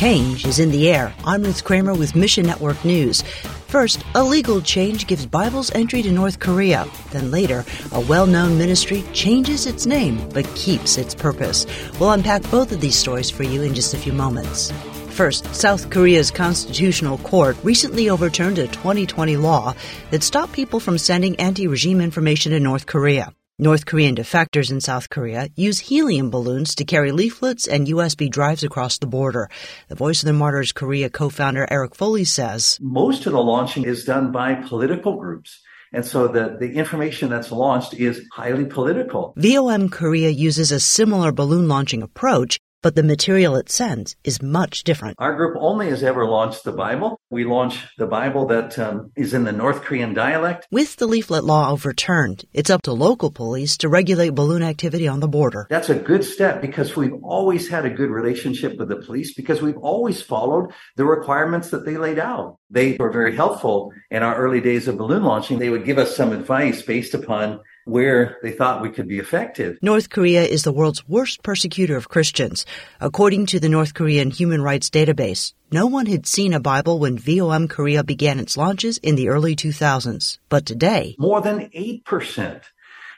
Change is in the air. I'm Ruth Kramer with Mission Network News. First, a legal change gives Bibles entry to North Korea. Then later, a well known ministry changes its name but keeps its purpose. We'll unpack both of these stories for you in just a few moments. First, South Korea's constitutional court recently overturned a 2020 law that stopped people from sending anti regime information to North Korea. North Korean defectors in South Korea use helium balloons to carry leaflets and USB drives across the border. The Voice of the Martyrs Korea co-founder Eric Foley says, Most of the launching is done by political groups. And so the, the information that's launched is highly political. VOM Korea uses a similar balloon launching approach but the material it sends is much different. Our group only has ever launched the Bible. We launch the Bible that um, is in the North Korean dialect. With the leaflet law overturned, it's up to local police to regulate balloon activity on the border. That's a good step because we've always had a good relationship with the police because we've always followed the requirements that they laid out. They were very helpful in our early days of balloon launching. They would give us some advice based upon where they thought we could be effective. North Korea is the world's worst persecutor of Christians. According to the North Korean Human Rights Database, no one had seen a Bible when VOM Korea began its launches in the early 2000s. But today, more than 8%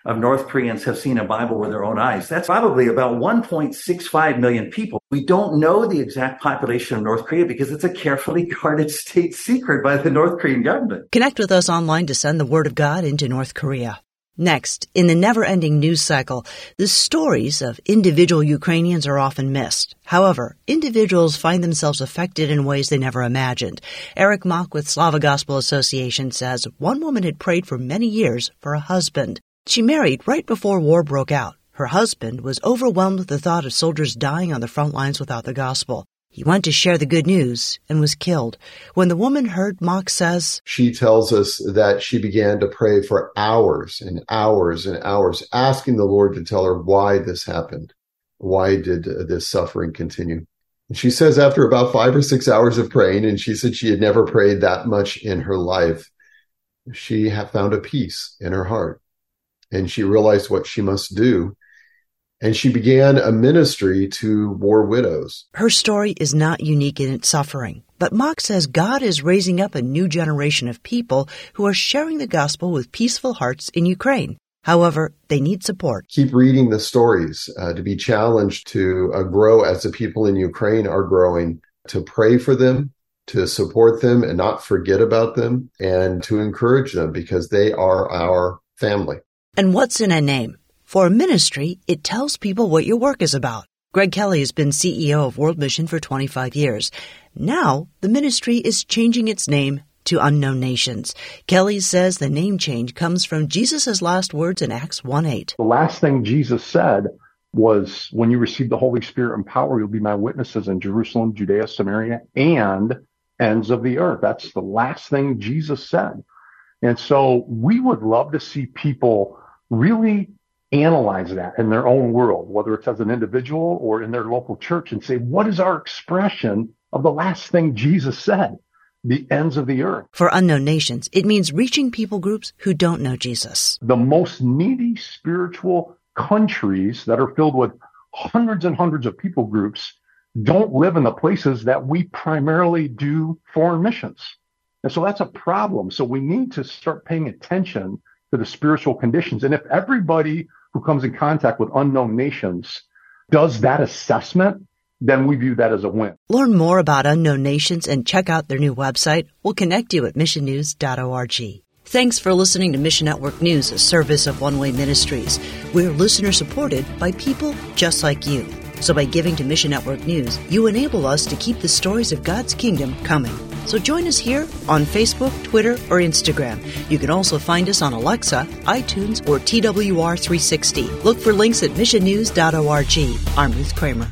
of North Koreans have seen a Bible with their own eyes. That's probably about 1.65 million people. We don't know the exact population of North Korea because it's a carefully guarded state secret by the North Korean government. Connect with us online to send the word of God into North Korea. Next, in the never-ending news cycle, the stories of individual Ukrainians are often missed. However, individuals find themselves affected in ways they never imagined. Eric Mock with Slavic Gospel Association says one woman had prayed for many years for a husband. She married right before war broke out. Her husband was overwhelmed with the thought of soldiers dying on the front lines without the gospel. He went to share the good news and was killed. When the woman heard, Mock says, She tells us that she began to pray for hours and hours and hours, asking the Lord to tell her why this happened. Why did uh, this suffering continue? And she says after about five or six hours of praying, and she said she had never prayed that much in her life, she had found a peace in her heart. And she realized what she must do and she began a ministry to war widows. Her story is not unique in its suffering, but Mock says God is raising up a new generation of people who are sharing the gospel with peaceful hearts in Ukraine. However, they need support. Keep reading the stories uh, to be challenged to uh, grow as the people in Ukraine are growing, to pray for them, to support them and not forget about them, and to encourage them because they are our family. And what's in a name? For a ministry, it tells people what your work is about. Greg Kelly has been CEO of World Mission for 25 years. Now, the ministry is changing its name to Unknown Nations. Kelly says the name change comes from Jesus' last words in Acts 1 8. The last thing Jesus said was, When you receive the Holy Spirit and power, you'll be my witnesses in Jerusalem, Judea, Samaria, and ends of the earth. That's the last thing Jesus said. And so we would love to see people really analyze that in their own world, whether it's as an individual or in their local church and say, what is our expression of the last thing Jesus said? The ends of the earth. For unknown nations, it means reaching people groups who don't know Jesus. The most needy spiritual countries that are filled with hundreds and hundreds of people groups don't live in the places that we primarily do foreign missions. And so that's a problem. So we need to start paying attention to the spiritual conditions. And if everybody who comes in contact with unknown nations does that assessment, then we view that as a win. Learn more about unknown nations and check out their new website. We'll connect you at missionnews.org. Thanks for listening to Mission Network News, a service of One Way Ministries. We're listener supported by people just like you. So by giving to Mission Network News, you enable us to keep the stories of God's kingdom coming. So join us here on Facebook, Twitter, or Instagram. You can also find us on Alexa, iTunes, or TWR360. Look for links at missionnews.org. I'm Ruth Kramer.